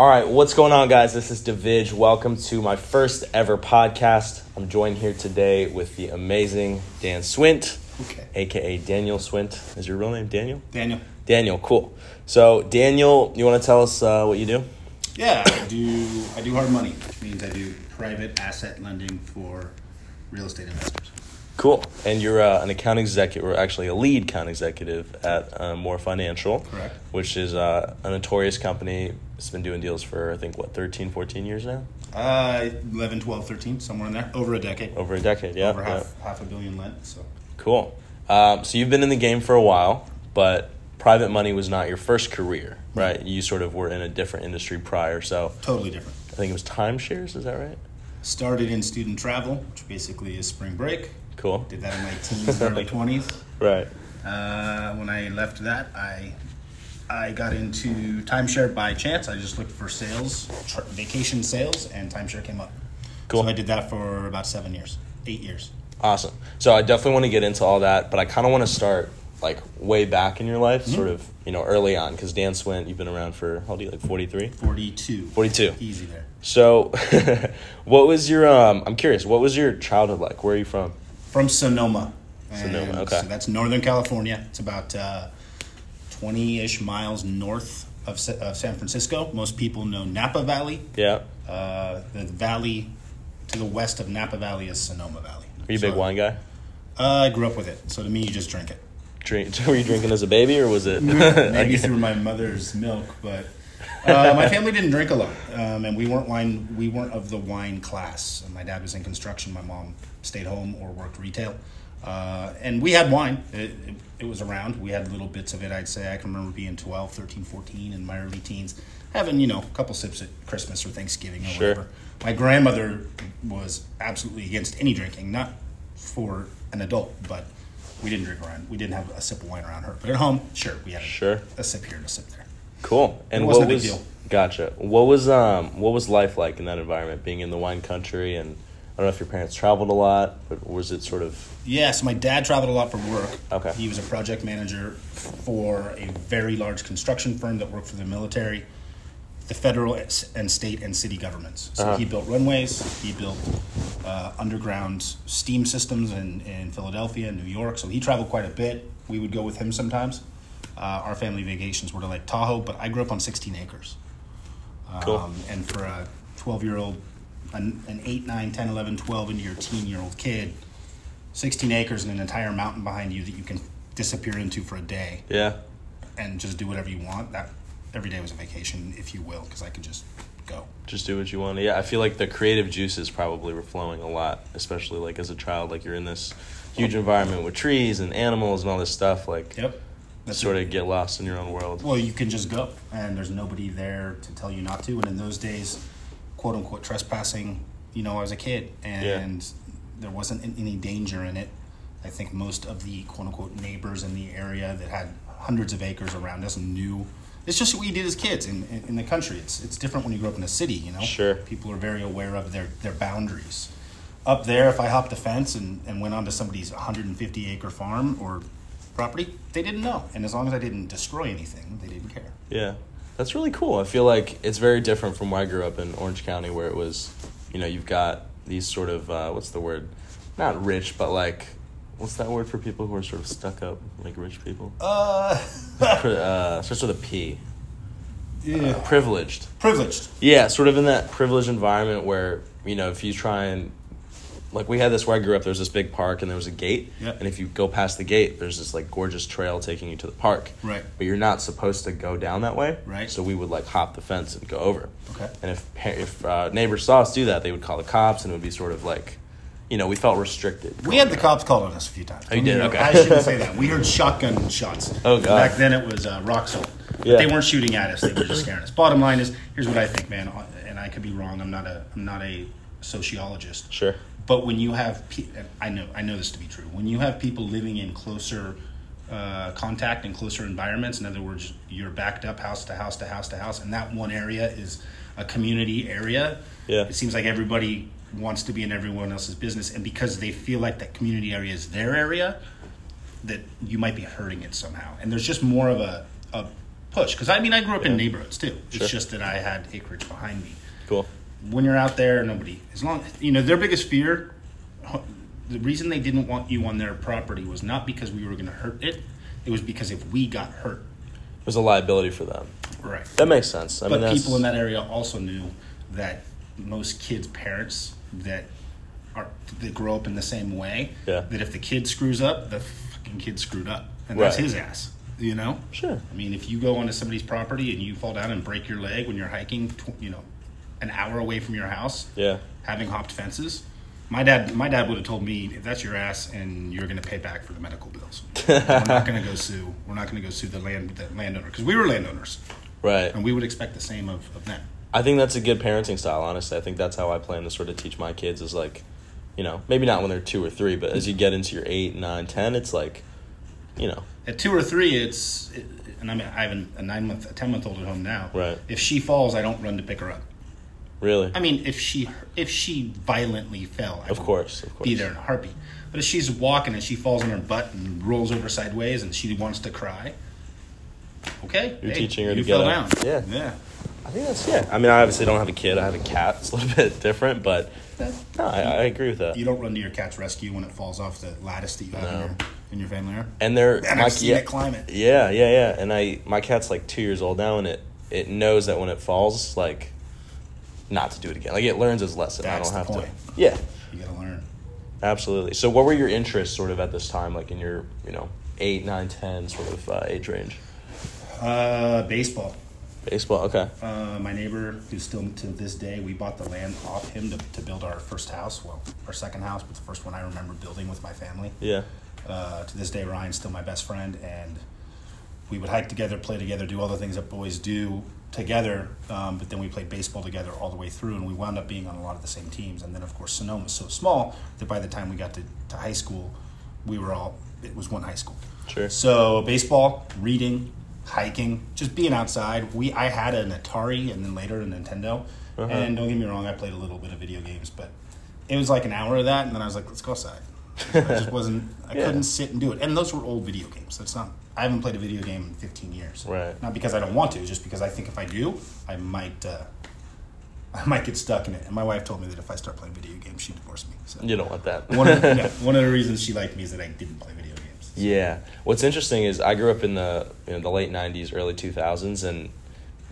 All right, what's going on, guys? This is Davidge. Welcome to my first ever podcast. I'm joined here today with the amazing Dan Swint, Okay. aka Daniel Swint. Is your real name Daniel? Daniel. Daniel, cool. So, Daniel, you want to tell us uh, what you do? Yeah, I do. I do hard money, which means I do private asset lending for real estate investors. Cool. And you're uh, an account executive, or actually a lead account executive at uh, More Financial, Correct. which is uh, a notorious company. It's been doing deals for, I think, what, 13, 14 years now? Uh, 11, 12, 13, somewhere in there. Over a decade. Over a decade, yeah. Over yeah. half, half a billion lent. So Cool. Um, so you've been in the game for a while, but private money was not your first career, right? You sort of were in a different industry prior. So totally different. I think it was timeshares. Is that right? Started in student travel, which basically is spring break. Cool. Did that in my teens, early 20s. Right. Uh, when I left that, I I got into timeshare by chance. I just looked for sales, tr- vacation sales, and timeshare came up. Cool. So I did that for about seven years, eight years. Awesome. So I definitely want to get into all that, but I kind of want to start like way back in your life, sort of you know early on, because Dan Swint, you've been around for how old are you? Like 43? 42. 42. Easy there. So, what was your? Um, I'm curious. What was your childhood like? Where are you from? From Sonoma. Sonoma, And okay. So that's Northern California. It's about 20 ish miles north of, of San Francisco. Most people know Napa Valley. Yeah. Uh, the valley to the west of Napa Valley is Sonoma Valley. Are you a big wine guy? Uh, I grew up with it. So to me, you just drink it. Drink, were you drinking as a baby, or was it? Maybe through my mother's milk, but uh, my family didn't drink a lot, um, and we weren't wine. We weren't of the wine class. My dad was in construction. My mom stayed home or worked retail, uh, and we had wine. It, it, it was around. We had little bits of it. I'd say I can remember being 12, 13, 14 in my early teens, having you know a couple sips at Christmas or Thanksgiving or Sure. whatever. My grandmother was absolutely against any drinking, not for an adult, but. We didn't drink around. We didn't have a sip of wine around her. But at home, sure, we had Sure. a sip here and a sip there. Cool. And what was big deal. gotcha? What was um what was life like in that environment, being in the wine country? And I don't know if your parents traveled a lot, but was it sort of Yes, my dad traveled a lot for work. Okay. He was a project manager for a very large construction firm that worked for the military, the federal and state and city governments. So Uh-huh. he built runways, he built uh, underground steam systems in, in Philadelphia, and New York. So he traveled quite a bit. We would go with him sometimes. Uh, our family vacations were to Lake Tahoe, but I grew up on 16 acres. Cool. Um, and for a 12 year old, an, an 8, 9, 10, 11, 12 into your teen year old kid, 16 acres and an entire mountain behind you that you can disappear into for a day yeah? and just do whatever you want, that every day was a vacation, if you will, because I could just go. Just do what you want. Yeah, I feel like the creative juices probably were flowing a lot, especially like as a child. Like you're in this huge environment with trees and animals and all this stuff. Like Yep. Sort of get lost in your own world. Well, you can just go, and there's nobody there to tell you not to. And in those days, quote unquote trespassing, you know, I was a kid, and there wasn't any danger in it. I think most of the quote unquote neighbors in the area that had hundreds of acres around us knew. It's just what you did as kids in, in, in the country. It's it's different when you grow up in a city. You know, Sure. People are very aware of their their boundaries. Up there, if I hopped a fence and, and went onto somebody's 150 acre farm or property, they didn't know. And as long as I didn't destroy anything, they didn't care. Yeah, that's really cool. I feel like it's very different from where I grew up in Orange County, where it was, you know, you've got these sort of uh, what's the word? Not rich, but like, what's that word for people who are sort of stuck up, like rich people? Uh, uh, starts with a P. yeah. Privileged. Privileged. Yeah, sort of in that privileged environment where you know if you try and like we had this where I grew up. There was this big park and there was a gate, Yeah. and if you go past the gate, there's this like gorgeous trail taking you to the park. Right. But you're not supposed to go down that way. Right. So we would like hop the fence and go over. Okay. And if if uh, neighbors saw us do that, they would call the cops, and it would be sort of like, you know, we felt restricted. We had the cops call on us a few times. Oh, you did? Okay. I shouldn't say that. We heard shotgun shots. Oh, God. Back then it was uh, rock salt. Yeah. They weren't shooting at us. They were just scaring us. Bottom line is, here's what I think, man. And I could be wrong. I'm not a I'm not a sociologist. Sure. But when you have, pe- I know I know this to be true. When you have people living in closer uh, contact and closer environments, in other words, you're backed up house to house to house to house, and that one area is a community area. Yeah. It seems like everybody wants to be in everyone else's business, and because they feel like that community area is their area, that you might be hurting it somehow. And there's just more of a, a push because I mean I grew up in neighborhoods too. Sure. It's just that I had acreage behind me. Cool. When you're out there, nobody as long you know their biggest fear. The reason they didn't want you on their property was not because we were going to hurt it. It was because if we got hurt, It was a liability for them. right. That makes sense. I but mean, people in that area also knew that most kids' parents that are that grow up in the same way. Yeah. That if the kid screws up, the fucking kid screwed up, and that's Right. his ass. You know. Sure. I mean, if you go onto somebody's property and you fall down and break your leg when you're hiking, you know, an hour away from your house, Yeah. having hopped fences. My dad, my dad would have told me if that's your ass and you're going to pay back for the medical bills. We're not going to go sue. We're not going to go sue the land the landowner because we were landowners Right. and we would expect the same of, of them. I think that's a good parenting style, honestly. I think that's how I plan to sort of teach my kids is like, you know, maybe not when they're two or three, but as you get into your eight, nine, ten, it's like, you know, At two or three, it's it, and I mean I have a nine month, a ten month old at home now. Right. If she falls, I don't run to pick her up. Really. I mean, if she if she violently fell, I Of would course, of course. be there in a heartbeat. But if she's walking and she falls on her butt and rolls over sideways and she wants to cry, okay, You're hey, teaching her you to get down. Yeah. yeah. I think that's, yeah. I mean, I obviously don't have a kid. I have a cat. It's a little bit different, but no, I, I agree with that. You don't run to your cat's rescue when it falls off the lattice that you have in, your, in your family. Are? And they're, And my, I've seen yeah, it climb it. Yeah, yeah, yeah. And I, my cat's like two years old now, and it, it knows that when it falls, like, not to do it again. Like, it learns its lesson. That's I don't have point. to. Yeah. You got to learn. Absolutely. So, what were your interests sort of at this time, like in your, you know, eight, nine, ten sort of uh, age range? Uh, baseball. Baseball. Okay. Uh, my neighbor, who's still to this day, we bought the land off him to, to build our first house. Well, our second house, but the first one I remember building with my family. Yeah. Uh, to this day, Ryan's still my best friend, and we would hike together, play together, do all the things that boys do together. Um, but then we played baseball together all the way through, and we wound up being on a lot of the same teams. And then, of course, Sonoma was so small that by the time we got to, to high school, we were all it was one high school. Sure. So baseball, reading, hiking, just being outside. We I had an Atari and then later a Nintendo. Uh-huh. And don't get me wrong, I played a little bit of video games, but it was like an hour of that, and then I was like, let's go outside. I just wasn't. I Yeah. couldn't sit and do it. And those were old video games. That's not. I haven't played a video game in 15 years. Right. Not because I don't want to, just because I think if I do, I might. Uh, I might get stuck in it. And my wife told me that if I start playing video games, she'd divorce me. So You don't want that. one, of, yeah, one of the reasons she liked me is that I didn't play video games. Yeah. What's interesting is I grew up in the you know, the late '90s, early 2000s, and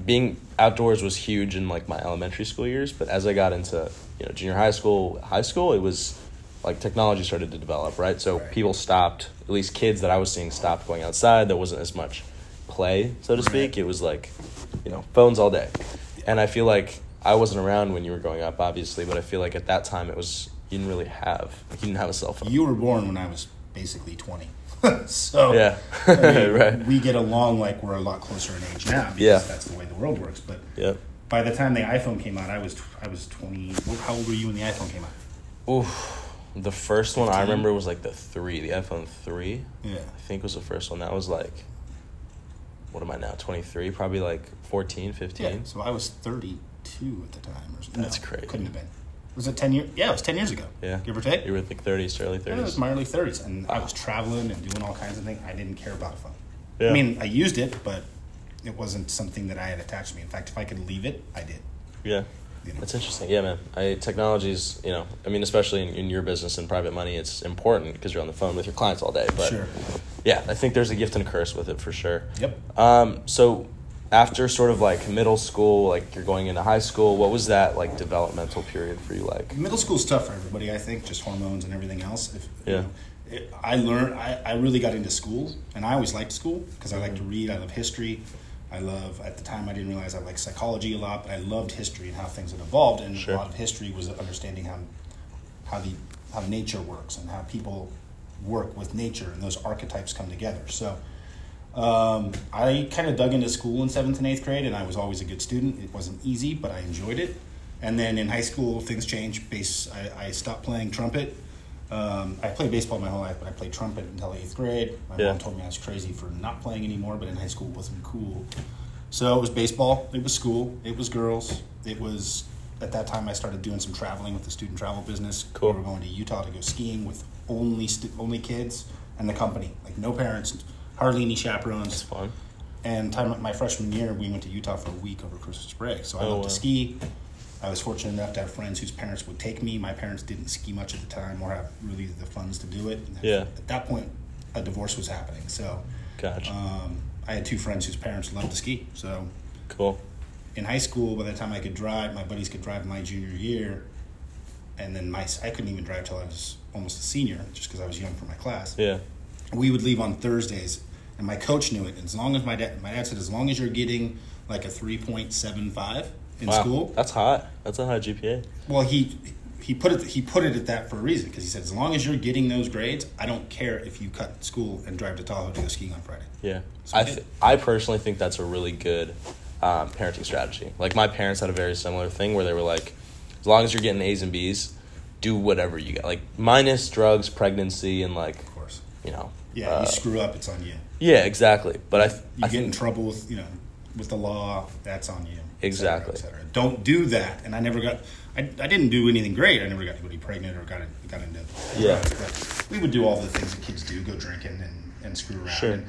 being outdoors was huge in like my elementary school years. But as I got into you know junior high school, high school, it was like technology started to develop, right? So Right. people stopped, at least kids that I was seeing stopped going outside. There wasn't as much play, so to speak. Right. It was like you know phones all day, and I feel like I wasn't around when you were growing up, obviously, but I feel like at that time it was you didn't really have like, you didn't have a cell phone. You were born when I was basically 20. so Yeah. I mean, Right. we get along like we're a lot closer in age now because Yeah. that's the way the world works. But Yep. by the time the iPhone came out, I was I was 20. How old were you when the iPhone came out? Oof. The first one I remember was like the three, the iPhone three. Yeah. I think was the first one. That was like, what am I now? Twenty three, probably like 14, 15. Yeah. So I was 32 at the time. Or something. That's No, crazy. Couldn't have been. Was it 10 years? Yeah, it was 10 years ago. Yeah. Give or take. You were like thirties, early thirties. Yeah, it was my early 30s, and I was traveling and doing all kinds of things. I didn't care about a phone. Yeah. I mean, I used it, but it wasn't something that I had attached to me. In fact, if I could leave it, I did. yeah. You? That's interesting. Yeah, man. I technology's, you know, I mean, especially in, in your business and private money, it's important because you're on the phone with your clients all day. But Sure. yeah, I think there's a gift and a curse with it for sure. Yep. Um, so after sort of like middle school, like you're going into high school, what was that like developmental period for you like? Middle school's tough for everybody, I think, just hormones and everything else. If, you Yeah. know, it, I learned, I, I really got into school, and I always liked school because I like to read, I love history. I love, at the time, I didn't realize I liked psychology a lot, but I loved history and how things had evolved. And Sure. a lot of history was understanding how, how, the, how nature works and how people work with nature and those archetypes come together. So um, I kind of dug into school in seventh and eighth grade, and I was always a good student. It wasn't easy, but I enjoyed it. And then in high school, things changed. Bass, I, I stopped playing trumpet. Um, I played baseball my whole life, but I played trumpet until eighth grade. My Yeah. mom told me I was crazy for not playing anymore, but in high school it wasn't cool. So it was baseball, it was school, it was girls. It was at that time I started doing some traveling with the student travel business. Cool. We were going to Utah to go skiing with only stu- only kids and the company, like no parents, hardly any chaperones. fun. And time my freshman year, we went to Utah for a week over Christmas break. So I Oh, love wow. to ski. I was fortunate enough to have friends whose parents would take me. My parents didn't ski much at the time or have really the funds to do it. Yeah. At that point, a divorce was happening. So Gotcha. um, I had two friends whose parents loved to ski. So cool. in high school, by the time I could drive, my buddies could drive my junior year, and then my I couldn't even drive till I was almost a senior, just because I was young for my class. Yeah. We would leave on Thursdays, and my coach knew it. And as long as my dad, my dad said, as long as you're getting like a three point seven five in wow. school, That's hot. That's a high GPA. well, he he put it he put it at that for a reason because he said as long as you're getting those grades, I don't care if you cut school and drive to Tahoe to go skiing on Friday. Yeah. So I, I th- I personally think that's a really good um, parenting strategy. Like my parents had a very similar thing where they were like, as long as you're getting A's and B's, do whatever you got. Like minus drugs, pregnancy, and like Of course, you know. yeah, uh, you screw up, it's on you. yeah, exactly. But I, th- you I get in trouble with you know with the law that's on you et cetera, Exactly. et cetera. don't do that and i never got I, I didn't do anything great i never got anybody pregnant or got, got into Yeah. but we would do all the things that kids do go drinking and, and screw around Sure. and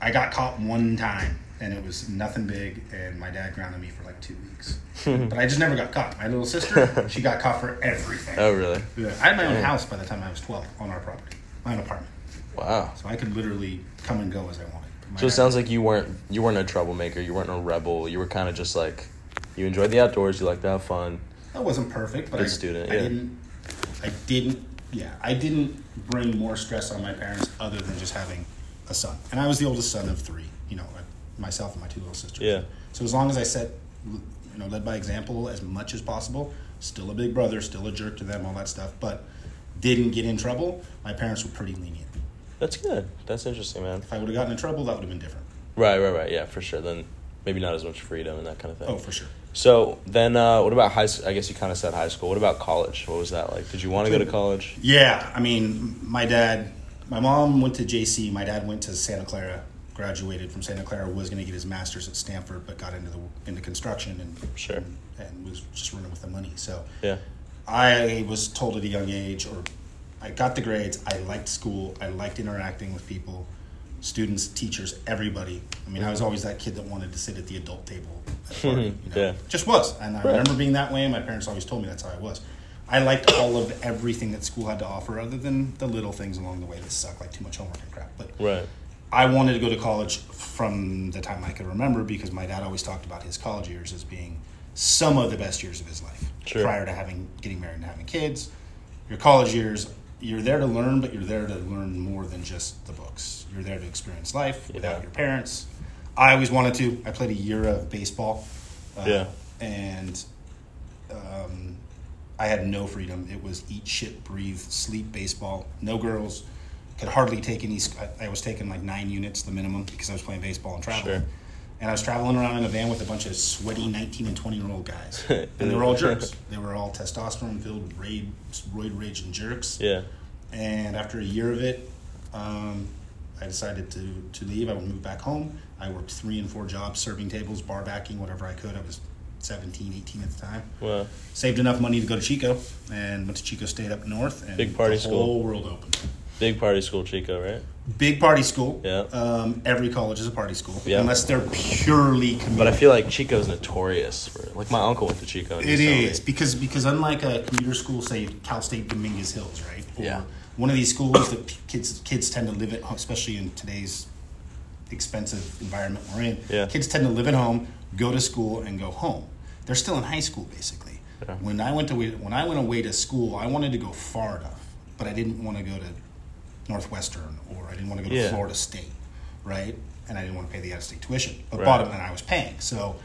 i got caught one time and it was nothing big and my dad grounded me for like two weeks but i just never got caught my little sister she got caught for everything oh really? Yeah. i had my own house by the time i was 12 on our property my own apartment Wow. so i could literally come and go as i wanted So it sounds like you weren't you weren't a troublemaker. You weren't a rebel. You were kind of just like you enjoyed the outdoors. You like to have fun. I wasn't perfect, but Good I, student, I yeah. didn't. I didn't. Yeah, I didn't bring more stress on my parents other than just having a son, and I was the oldest son of three. You know, myself and my two little sisters. Yeah. So as long as I set, you know, led by example as much as possible, still a big brother, still a jerk to them, all that stuff, but didn't get in trouble. My parents were pretty lenient. That's good. That's interesting, man. If I would have gotten in trouble, that would have been different. Right, right, right. Yeah, for sure. Then maybe not as much freedom and that kind of thing. Oh, for sure. So then, uh, what about high? I guess you kind of said high school. What about college? What was that like? Did you want to go to college? Yeah, I mean, my dad, my mom went to JC. My dad went to Santa Clara, graduated from Santa Clara, was going to get his master's at Stanford, but got into the into construction and Sure. and, and was just running with the money. So Yeah, I was told at a young age, or I got the grades. I liked school. I liked interacting with people, students, teachers, everybody. I mean, I was always that kid that wanted to sit at the adult table. You know? Yeah. Just was. And I Right. remember being that way, and my parents always told me that's how I was. I liked all of everything that school had to offer, other than the little things along the way that suck, like too much homework and crap. But right. I wanted to go to college from the time I could remember because my dad always talked about his college years as being some of the best years of his life Sure. prior to having getting married and having kids. Your college years, you're there to learn, but you're there to learn more than just the books. You're there to experience life without your parents. I always wanted to. I played a year of baseball. Uh, Yeah. And um, I had no freedom. It was eat, shit, breathe, sleep, baseball. No girls. Could hardly take any. I, I was taking like nine units, the minimum, because I was playing baseball and traveling. Sure. And I was traveling around in a van with a bunch of sweaty 19 and 20 year old guys. and they were all jerks. They were all testosterone filled, roid, rage, and jerks. Yeah. And after a year of it, um, I decided to, to leave. I would move back home. I worked three and four jobs, serving tables, bar backing, whatever I could. I was 17, 18 at the time. Well, Saved enough money to go to Chico and went to Chico State up north. And Big party the school. whole world opened. Big party school, Chico, right? Big party school. Yeah. Um, every college is a party school. Yeah. Unless they're purely community. But I feel like Chico's notorious for like my uncle went to Chico. It he's telling me- is because because unlike a commuter school, say Cal State Dominguez Hills, right? Or Yeah. One of these schools that kids kids tend to live at, home, especially in today's expensive environment we're in. Yeah. Kids tend to live at home, go to school, and go home. They're still in high school basically. Yeah. When I went to when I went away to school, I wanted to go far enough, but I didn't want to go to Northwestern or I didn't want to go to Yeah. Florida State, right? And I didn't want to pay the out-of-state tuition. But Right. bottom, and I was paying. So,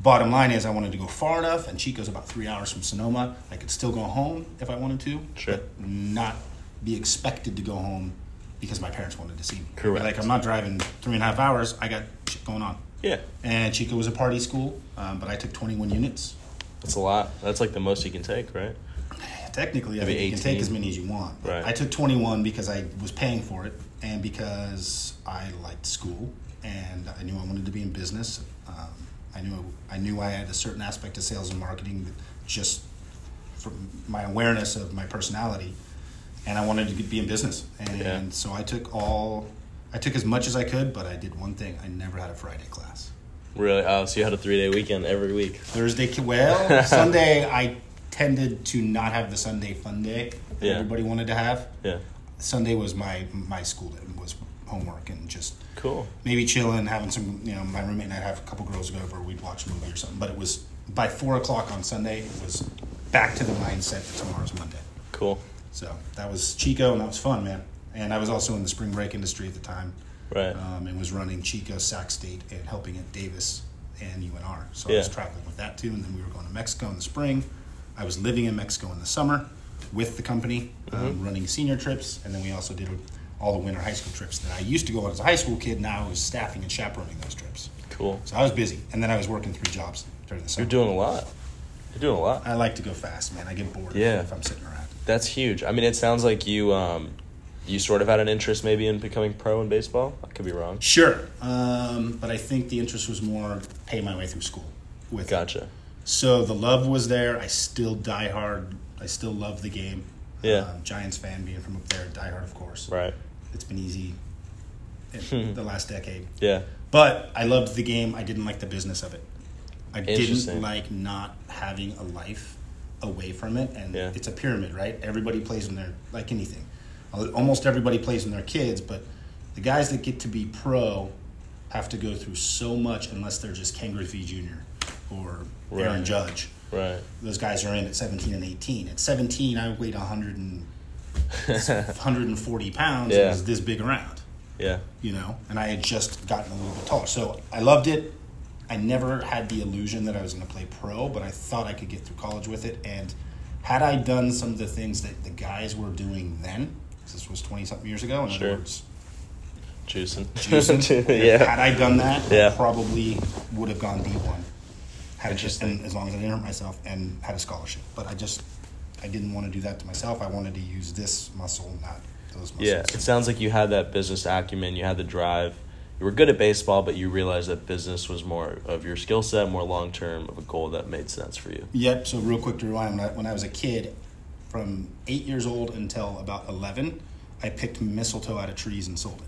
bottom line is, I wanted to go far enough, and Chico's about three hours from Sonoma. I could still go home if I wanted to, Sure. but not be expected to go home because my parents wanted to see me. Correct. Like I'm not driving three and a half hours. I got shit going on. Yeah, And Chico was a party school, um, but I took 21 units. that's a lot. That's like the most you can take, right? Technically, I Maybe think you can take as many as you want. Right. I took 21 because I was paying for it and because I liked school and I knew I wanted to be in business. Um, I knew I knew I had a certain aspect of sales and marketing that just from my awareness of my personality, and I wanted to be in business. And Yeah. so I took all I took as much as I could, but I did one thing: I never had a Friday class. Really? Oh, so you had a three day weekend every week. Thursday, well, Sunday I tended to not have the Sunday fun day that Yeah. everybody wanted to have. Yeah. Sunday was my my school day was homework and just Cool. maybe chilling, having some. You know, my roommate and I'd have a couple girls go over. We'd watch a movie or something. But it was by four o'clock on Sunday. It was back to the mindset that tomorrow's Monday. Cool. So that was Chico, and that was fun, man. And I was also in the spring break industry at the time, Right. um, and was running Chico, Sac State, and helping at Davis and UNR. So I was traveling with that too, and then we were going to Mexico in the spring. I was living in Mexico in the summer with the company, Mm-hmm. um, running senior trips, and then we also did all the winter high school trips that I used to go on as a high school kid. Now I was staffing and chaperoning those trips. cool. So I was busy, and then I was working three jobs during the summer. You're doing a lot. You're doing a lot. I like to go fast, man. I get bored Yeah. if I'm sitting around. That's huge. I mean, it sounds like you um, you sort of had an interest maybe in becoming pro in baseball. I could be wrong. Sure, um, but I think the interest was more pay my way through school. With it. So the love was there. I still die hard. I still love the game. Yeah. Um, Giants fan, being from up there, die hard, of course. Right. It's been easy in the last decade, Yeah. but I loved the game. I didn't like the business of it. I didn't like not having a life away from it, and Yeah. it's a pyramid, right? Everybody plays when they're like anything. Almost everybody plays when they're kids, but the guys that get to be pro have to go through so much unless they're just Ken Griffey Jr. or Aaron Judge. Right. Those guys are in at 17 and 18. At 17, I weighed 100 and, 140 pounds Yeah. and was this big around Yeah. you know, and I had just gotten a little bit taller. So I loved it. I never had the illusion that I was going to play pro, but I thought I could get through college with it. And had I done some of the things that the guys were doing then, this was 20 something years ago, in Sure. other words, Juicing. juicing, yeah. had I done that, Yeah. I probably would have gone D1. Had just, Interesting. as long as I didn't hurt myself and had a scholarship. But I just, I didn't want to do that to myself. I wanted to use this muscle, not those muscles. Yeah, it sounds like you had that business acumen, you had the drive. You were good at baseball, but you realized that business was more of your skill set, more long term of a goal that made sense for you. Yep. So real quick to rewind, when I, when I was a kid, from eight years old until about eleven, I picked mistletoe out of trees and sold it.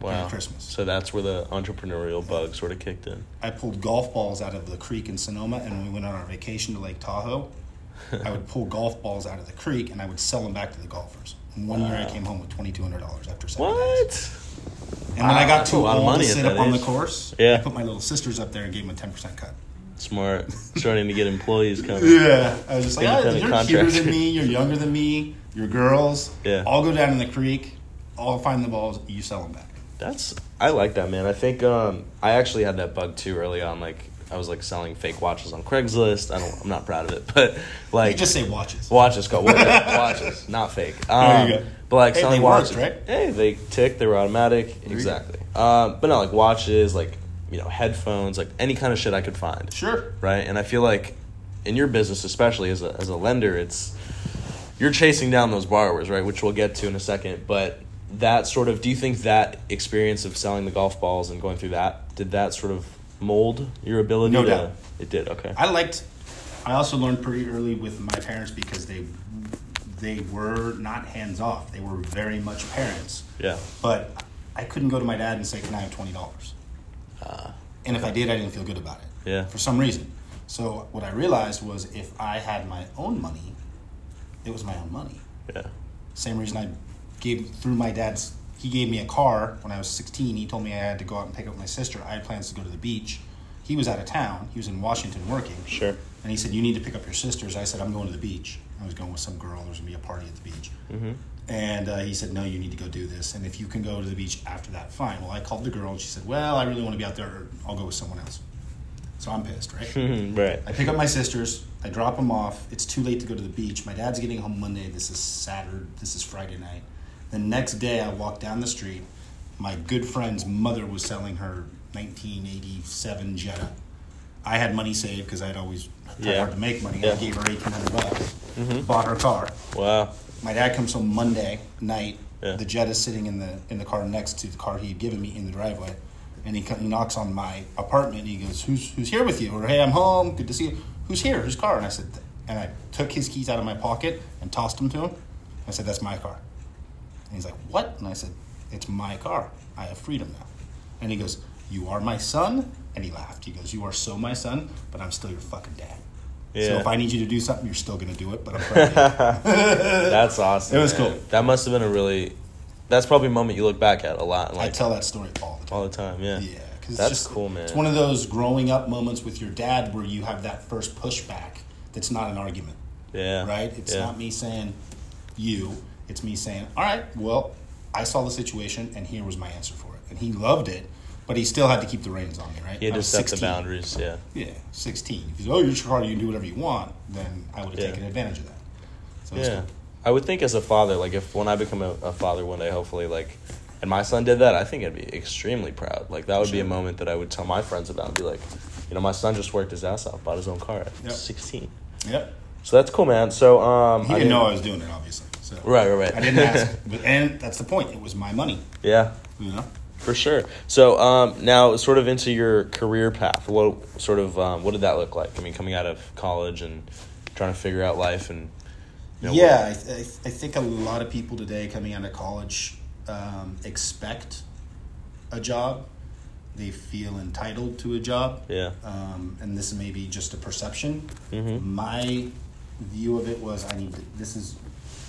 Wow. Christmas. So that's where the entrepreneurial bug sort of kicked in. I pulled golf balls out of the creek in Sonoma, and when we went on our vacation to Lake Tahoe, I would pull golf balls out of the creek and I would sell them back to the golfers. And one year I came home with twenty two hundred dollars after seven days. What? And when I got too old money to sit up on the course, Yeah. I put my little sisters up there and gave them a ten percent cut. Smart. Starting to get employees coming. Yeah, I was just like, oh, ah, Independent you're cuter than me. You're younger than me. You're girls. Yeah. I'll go down in the creek. I'll find the balls. You sell them back. That's I like that man. I think um, I actually had that bug too early on. Like I was like selling fake watches on Craigslist. I don't. I'm not proud of it, but like You just say watches. watches go watches, not fake. Um, There you go. But like Hey, selling they worked, watches, right? Hey, they tick. They were automatic. you Exactly. Um, but not like watches, like you know headphones, like any kind of shit I could find. Sure. right? And I feel like in your business, especially as a, as a lender, it's you're chasing down those borrowers, right? Which we'll get to in a second. But that sort of, do you think that experience of selling the golf balls and going through that did that sort of mold your ability? No to, doubt. It did. Okay. I liked. I also learned pretty early with my parents because they they were not hands off. They were very much parents. yeah. But I couldn't go to my dad and say, "Can I have twenty dollars?" Uh, And if I did, I didn't feel good about it. Yeah. For some reason. So what I realized was if I had my own money, it was my own money. yeah. Same reason I gave through my dad's. He gave me a car when I was 16. He told me I had to go out and pick up my sister. I had plans to go to the beach. He was out of town. He was in Washington working. Sure. And he said, "You need to pick up your sisters." I said, "I'm going to the beach." I was going with some girl. There was gonna be a party at the beach. Mm-hmm. And uh, he said, "No, you need to go do this. And if you can go to the beach after that, fine." Well, I called the girl, and she said, "Well, I really want to be out there. Or I'll go with someone else." So I'm pissed, right? right. I pick up my sisters. I drop them off. It's too late to go to the beach. My dad's getting home Monday. This is Saturday. This is Friday night. The next day, I walk down the street. My good friend's mother was selling her 1987 Jetta. I had money saved because I'd always tried Yeah. hard to make money. Yeah. I gave her 1800 bucks. Mhm. Bought her car. Wow. My dad comes home Monday night. Yeah. The Jetta's sitting in the in the car next to the car he had given me in the driveway, and he, he knocks on my apartment. and He goes, "Who's who's here with you?" Or "Hey, I'm home. Good to see you." Who's here? Whose car? And I said, and I took his keys out of my pocket and tossed them to him. I said, "That's my car." And he's like, "What?" And I said, It's my car. I have freedom now. And he goes, You are my son? And he laughed. He goes, You are so my son, but I'm still your fucking dad. So if I need you to do something, you're still going to do it, but I'm proud of you. That's awesome. It was man. cool. That must have been a really. That's probably a moment you look back at a lot, I tell that story all the time. all the time. Yeah. Yeah, because That's just, cool, man. It's one of those growing up moments with your dad where you have that first pushback. That's not an argument, Yeah. right? It's yeah. not me saying you. It's me saying, all right, well, I saw the situation and here was my answer for it. And he loved it, but he still had to keep the reins on me, right? He had to set the 16. boundaries. Yeah. Yeah, sixteen. If he's oh, you're your car, you can do whatever you want. Then I would have Yeah. taken advantage of that. So Yeah. cool. I would think as a father, like if when I become a, a father one day, hopefully, like, and my son did that, I think I'd be extremely proud. Like that would be a moment that I would tell my friends about and be like, you know, my son just worked his ass off, bought his own car at Yep. 16. Yep. So that's cool, man. So um, He I didn't know mean- I was doing it, obviously. So Right, right, right. I didn't ask, and that's the point. It was my money. Yeah, You know. for sure. So um, now, sort of into your career path. What sort of um, what did that look like? I mean, coming out of college and trying to figure out life and you know, yeah, I, th- I think a lot of people today coming out of college um, expect a job. They feel entitled to a job. Yeah. Um, and this may be just a perception. Mhm. My view of it was I need to, this is.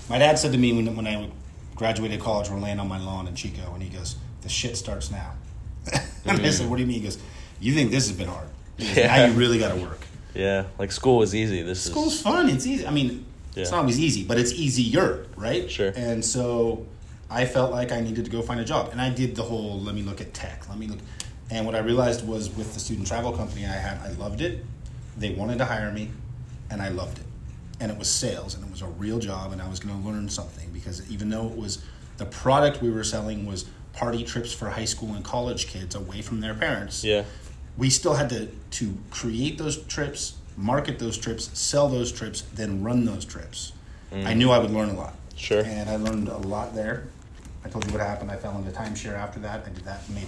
My dad said to me when, when I graduated college, we're laying on my lawn in Chico, and he goes, The shit starts now. and I said, What do you mean? He goes, You think this has been hard. Goes, Now Yeah. you really got to work. yeah, like school was easy. This School's is fun. It's easy. I mean, it's not always easy, but it's easier, right? Sure. And so I felt like I needed to go find a job, and I did the whole let me look at tech. Let me look. And what I realized was with the student travel company I had, I loved it. They wanted to hire me, and I loved it. And it was sales, and it was a real job, and I was going to learn something because even though it was the product we were selling was party trips for high school and college kids away from their parents yeah, we still had to to create those trips, market those trips, sell those trips, then run those trips. Mm. I knew I would learn a lot. Sure. And I learned a lot there. I told you what happened. I fell into timeshare after that. I did that, made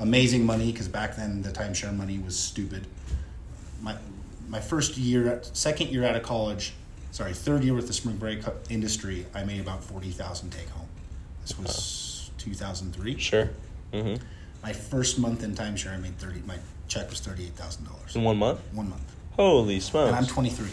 amazing money because back then the timeshare money was stupid. My my first year, second year out of college, sorry, third year with the spring break industry, I made about forty thousand take home. This was two thousand three. sure. hmm My first month in timeshare, I made thirty. My check was thirty eight thousand dollars. In one month. One month, Holy smokes! and I'm twenty three,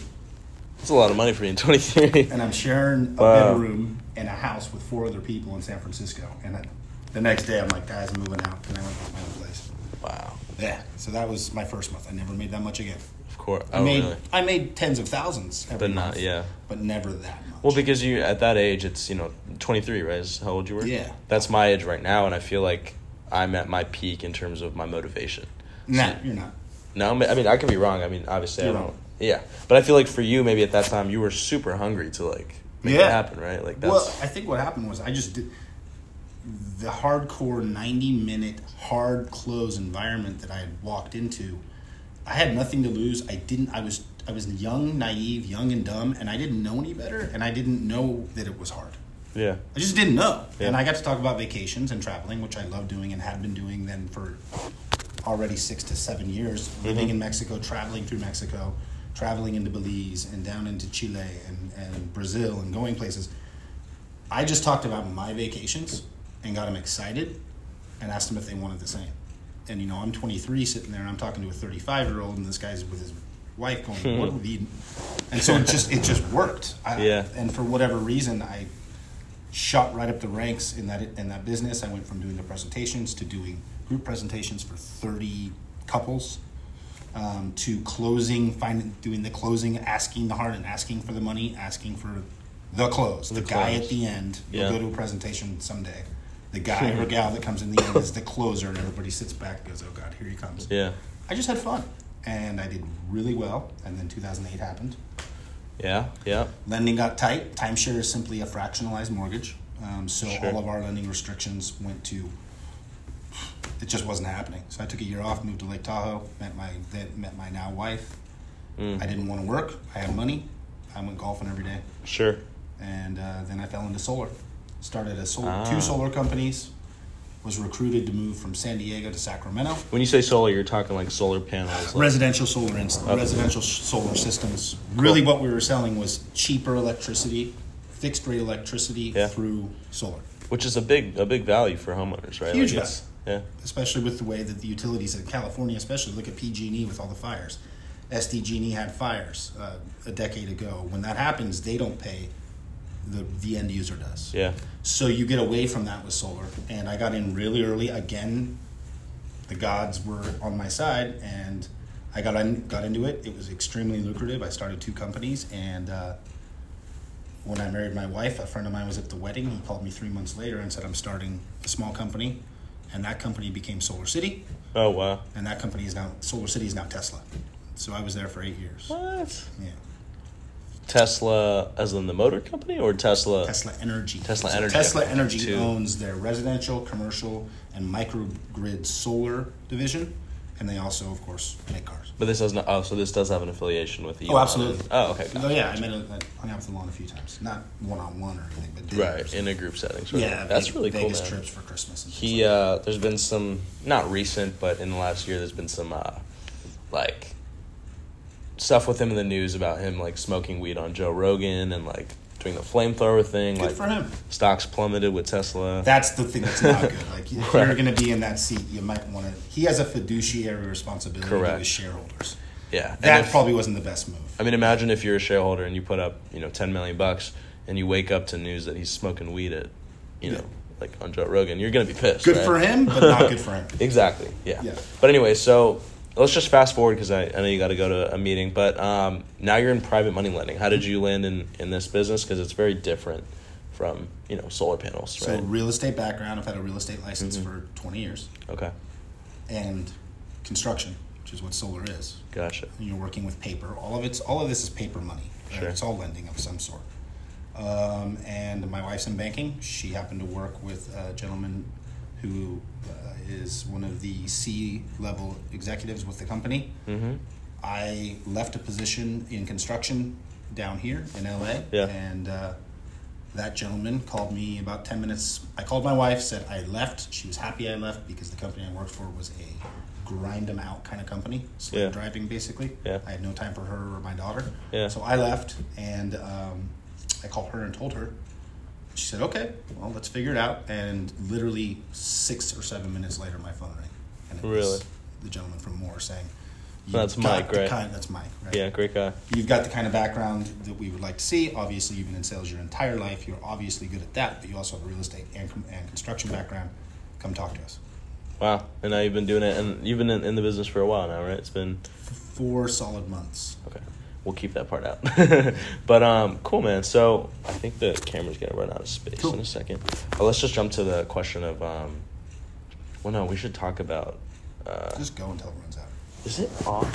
That's a lot of money for you in 23. and I'm sharing a Wow. bedroom in a house with four other people in San Francisco. And then the next day, I'm like, guys, I'm moving out. Can I rent my own place? wow. Yeah. So that was my first month. I never made that much again. Course. I Oh, made really? I made tens of thousands every But not- month, yeah. but never that much. Well, because you at that age, it's you know 23, right? Is how old you were? Yeah. That's my age right now, and I feel like I'm at my peak in terms of my motivation. nah, you're not. No, I mean- I could be wrong. I mean, obviously You're I don't. wrong. Yeah, but I feel like for you, maybe at that time, you were super hungry to like make Yeah. it happen, right? Like that's Well, I think what happened was I just did the hardcore 90 minute hard close environment that I had walked into. I had nothing to lose. I didn't I was I was young, naive, young and dumb and I didn't know any better and I didn't know that it was hard. yeah, I just didn't know. Yeah. And I got to talk about vacations and traveling, which I love doing and had been doing then for already six to seven years, mm-hmm. living in Mexico, traveling through Mexico, traveling into Belize and down into Chile and, and Brazil and going places. I just talked about my vacations and got them excited and asked them if they wanted the same. And you know, I'm 23 sitting there and I'm talking to a 35 year old and this guy's with his wife going, "What would he?" And so it just it just worked. I, Yeah. And for whatever reason, I shot right up the ranks in that in that business. I went from doing the presentations to doing group presentations for 30 couples. Um, to closing, finding, doing the closing, asking the heart and asking for the money, asking for the close. The, The guy at the end. Yeah. You'll go to a presentation someday. The guy or gal that comes in the end is the closer, and everybody sits back and goes, "Oh God, here he comes." yeah, I just had fun, and I did really well. And then 2008 happened. yeah, yeah. Lending got tight. Timeshare is simply a fractionalized mortgage, um, so Sure. all of our lending restrictions went to. It just wasn't happening. So I took a year off, moved to Lake Tahoe, met my then met my now wife. Mm. I didn't want to work. I had money. I went golfing every day, Sure. and uh, then I fell into solar. Started a sol- Ah. two solar companies. Was recruited to move from San Diego to Sacramento. When you say solar, you're talking like solar panels. Like, residential solar inst- Okay. residential solar systems. Really, what we were selling was cheaper electricity, fixed rate electricity Yeah. through solar. which is a big a big value for homeowners, right? Huge Like, it's- Yeah. especially with the way that the utilities in California, especially look at PG&E with all the fires. SDG&E had fires uh, a decade ago. When that happens, they don't pay; the the end user does. Yeah. So you get away from that with solar. And I got in really early. Again, the gods were on my side, and I got in, got into it. It was extremely lucrative. I started two companies, and uh, when I married my wife, a friend of mine was at the wedding. He called me three months later and said, "I'm starting a small company," and that company became Solar City, Oh wow. and that company is now Solar City is now Tesla. So I was there for eight years. What? Yeah, Tesla, as in the motor company, or Tesla? Tesla Energy. Tesla So Energy, Tesla Energy two. owns their residential, commercial, and microgrid solar division, and they also, of course, make cars. But this doesn't. Oh, so this does have an affiliation with you. Oh, absolutely. Oh, okay. Oh gotcha. yeah, I met a, I hung out with Elon a few times, not one on one or anything, but Right in a group setting. Sort. Yeah, that's really cool, Vegas man. trips for Christmas. And He, like uh, there's been some, not recent, but in the last year, there's been some, uh, like, stuff with him in the news about him, like, smoking weed on Joe Rogan and, like, doing the flamethrower thing. Good like, for him. stocks plummeted with Tesla. That's the thing that's not good. Like if Right. you're going to be in that seat, you might want to. He has a fiduciary responsibility to his shareholders. yeah. That if- probably wasn't the best move. I mean, imagine if you're a shareholder and you put up, you know, 10 million bucks and you wake up to news that he's smoking weed at, you know, Yeah. like on Joe Rogan. You're going to be pissed. Good right? for him, but not good for him. Exactly. Yeah. Yeah. But anyway, so let's just fast forward because I, I know you got to go to a meeting. But um, now you're in private money lending. How did you land in, in this business? Because it's very different from you know solar panels, So real estate background. I've had a real estate license Mm-hmm. for 20 years, okay. and construction, which is what solar is. Gotcha. And you're working with paper. All of it's all of this is paper money. right? Sure. It's all lending of some sort. Um, and my wife's in banking. She happened to work with a gentleman who uh, is one of the C level executives with the company. Mm-hmm. I left a position in construction down here in LA. Yeah. And uh, that gentleman called me about 10 minutes. I called my wife, said I left. She was happy I left because the company I worked for was a grind them out kind of company, slave Yeah. driving basically. Yeah. I had no time for her or my daughter. Yeah. So I left and um, I called her and told her. She said, okay, well, let's figure it out. And literally six or seven minutes later, my phone rang. And it Really? was the gentleman from Moore saying, "You've Mike, right? Kind, that's Mike, right? Yeah, great guy. You've got the kind of background that we would like to see. Obviously, you've been in sales your entire life. You're obviously good at that, but you also have a real estate and, and construction background. Come talk to us. Wow. And now you've been doing it, and you've been in, in the business for a while now, right? It's been four solid months. okay. We'll keep that part out. but um, cool, man. So I think the camera's gonna run out of space Cool. in a second. But let's just jump to the question of um. Well, no, we should talk about. Uh, Just go until it runs out. is it off?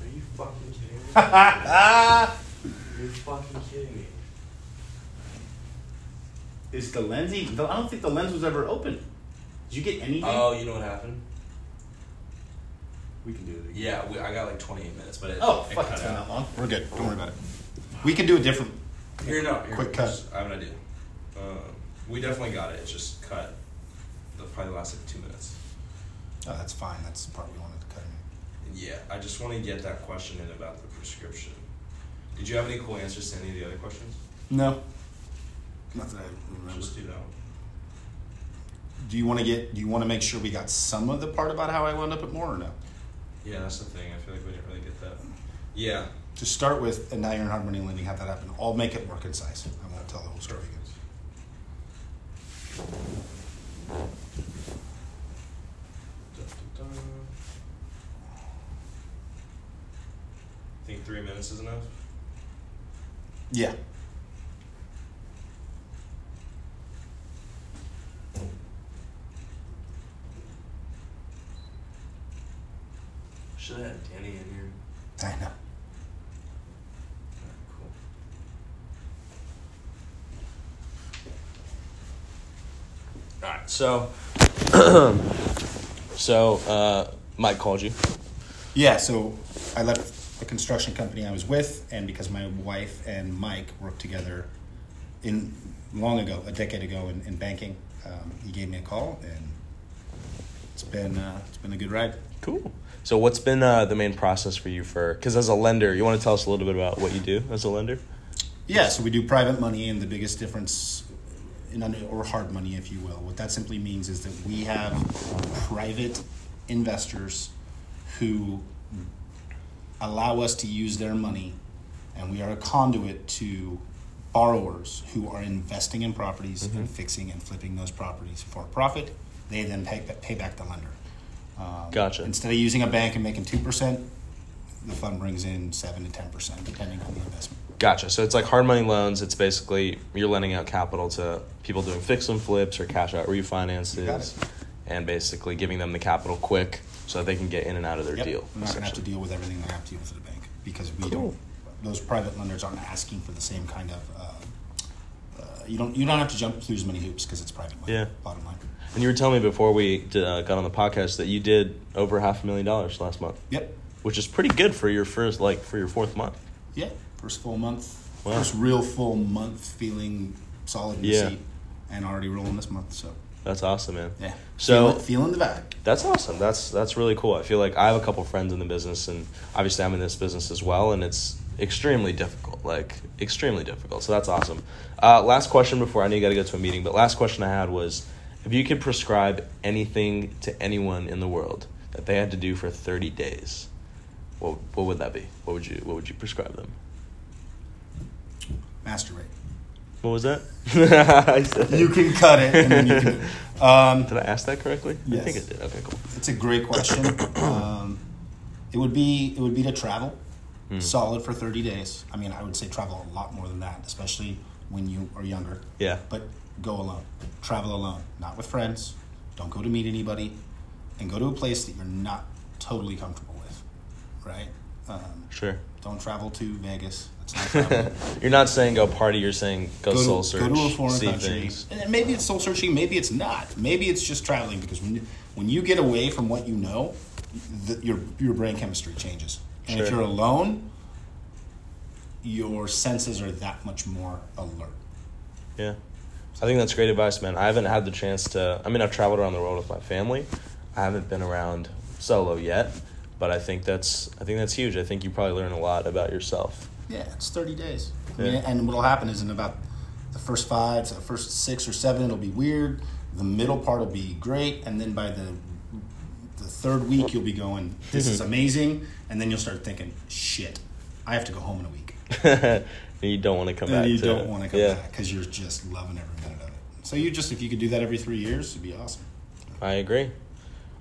Are you fucking kidding me? You're fucking kidding me. Is the lens? Even, I don't think the lens was ever open. Did you get anything? Oh, you know what happened? We can do it. Again. Yeah, we, I got like 28 minutes, but it. Oh, it fuck! It's been that long. We're good. Don't worry about it. We can do a different. Here, no. Here, Quick cut. I have an idea. Um, we definitely got it. It's just cut. The probably last like two minutes. Oh, that's fine. That's the part we wanted to cut in. Yeah, I just want to get that question in about the prescription. Did you have any cool answers to any of the other questions? No. Not that I remember. Just do that one. Do you want to get? Do you want to make sure we got some of the part about how I wound up at more or no? Yeah, that's the thing. I feel like we didn't really get that. Yeah. To start with, and now you're in hard money lending. Have that happen. I'll make it more concise. I won't tell the whole story again. Think three minutes is enough? Yeah. Should have had Danny in here. I know. Cool. All right, so, so uh, Mike called you. Yeah. So I left the construction company I was with, and because my wife and Mike worked together in long ago, a decade ago, in, in banking, um, he gave me a call, and it's been uh, it's been a good ride. Cool. So, what's been uh, the main process for you for? Because as a lender, you want to tell us a little bit about what you do as a lender? Yeah, so we do private money, and the biggest difference or hard money, if you will. What that simply means is that we have private investors who allow us to use their money, and we are a conduit to borrowers who are investing in properties and fixing and flipping those properties for profit. They then pay, pay back the lender. Um, Gotcha. Instead of using a bank and making two percent, the fund brings in seven to ten percent, depending on the investment. Gotcha. So it's like hard money loans. It's basically you're lending out capital to people doing fix and flips or cash out refinances, and basically giving them the capital quick so that they can get in and out of their Yep. deal. We're not going to have to deal with everything they have to deal with at the bank because we Cool. don't. Those private lenders aren't asking for the same kind of. Uh, uh, you don't. You don't have to jump through as many hoops because it's private money. Yeah. Bottom line. And you were telling me before we uh, got on the podcast that you did over half a million dollars last month, Yep. which is pretty good for your first, like, for your fourth month. Yeah. First full month. Wow. First real full month feeling solid in the Yeah. seat, and already rolling this month. So That's awesome, man. yeah. So- feeling, feeling the vibe. That's awesome. That's that's really cool. I feel like I have a couple friends in the business, and obviously I'm in this business as well, and it's extremely difficult, like extremely difficult. So that's awesome. Uh, last question before I know you got to go to a meeting, but last question I had was, if you could prescribe anything to anyone in the world that they had to do for 30 days, what what would that be? What would you what would you prescribe them? Masturbate. What was that? You can cut it, and then you can. Um, Did I ask that correctly? I Yes. think I did. Okay, cool. It's a great question. um, it would be it would be to travel, Hmm. solid for thirty days. I mean, I would say travel a lot more than that, especially when you are younger. Yeah. But go alone, travel alone, not with friends. Don't go to meet anybody, and go to a place that you're not totally comfortable with. Right? Um, Sure. don't travel to Vegas. That's not traveling. you're not saying go party. You're saying go, go soul to, search. Go to a foreign see country. things. And maybe it's soul searching, maybe it's not. Maybe it's just traveling because when you, when you get away from what you know, the, your your brain chemistry changes. And if you're alone, your senses are that much more alert. Yeah. I think that's great advice, man. I haven't had the chance to. I mean, I've traveled around the world with my family. I haven't been around solo yet, but I think that's. I think that's huge. I think you probably learn a lot about yourself. Yeah, it's 30 days. I mean, Yeah. and what'll happen is in about the first five, the first six or seven, it'll be weird. The middle part will be great, and then by the the third week, you'll be going, "This is amazing," and then you'll start thinking, "Shit, I have to go home in a week." you don't want to come and back. you don't it. want to come yeah, back because you're just loving every minute of it. So you just, if you could do that every three years, it'd be awesome. I agree.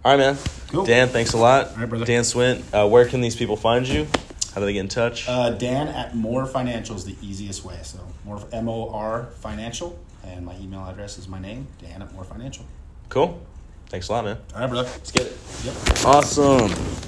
All right, man. Cool. Dan, thanks a lot. All right, brother. Dan Swint, uh, where can these people find you? How do they get in touch? Uh, Dan at Mor Financial is the easiest way. So more M O R Financial, and my email address is my name, Dan at Mor Financial. cool. Thanks a lot, man. All right, brother. Let's get it. Yep. Awesome.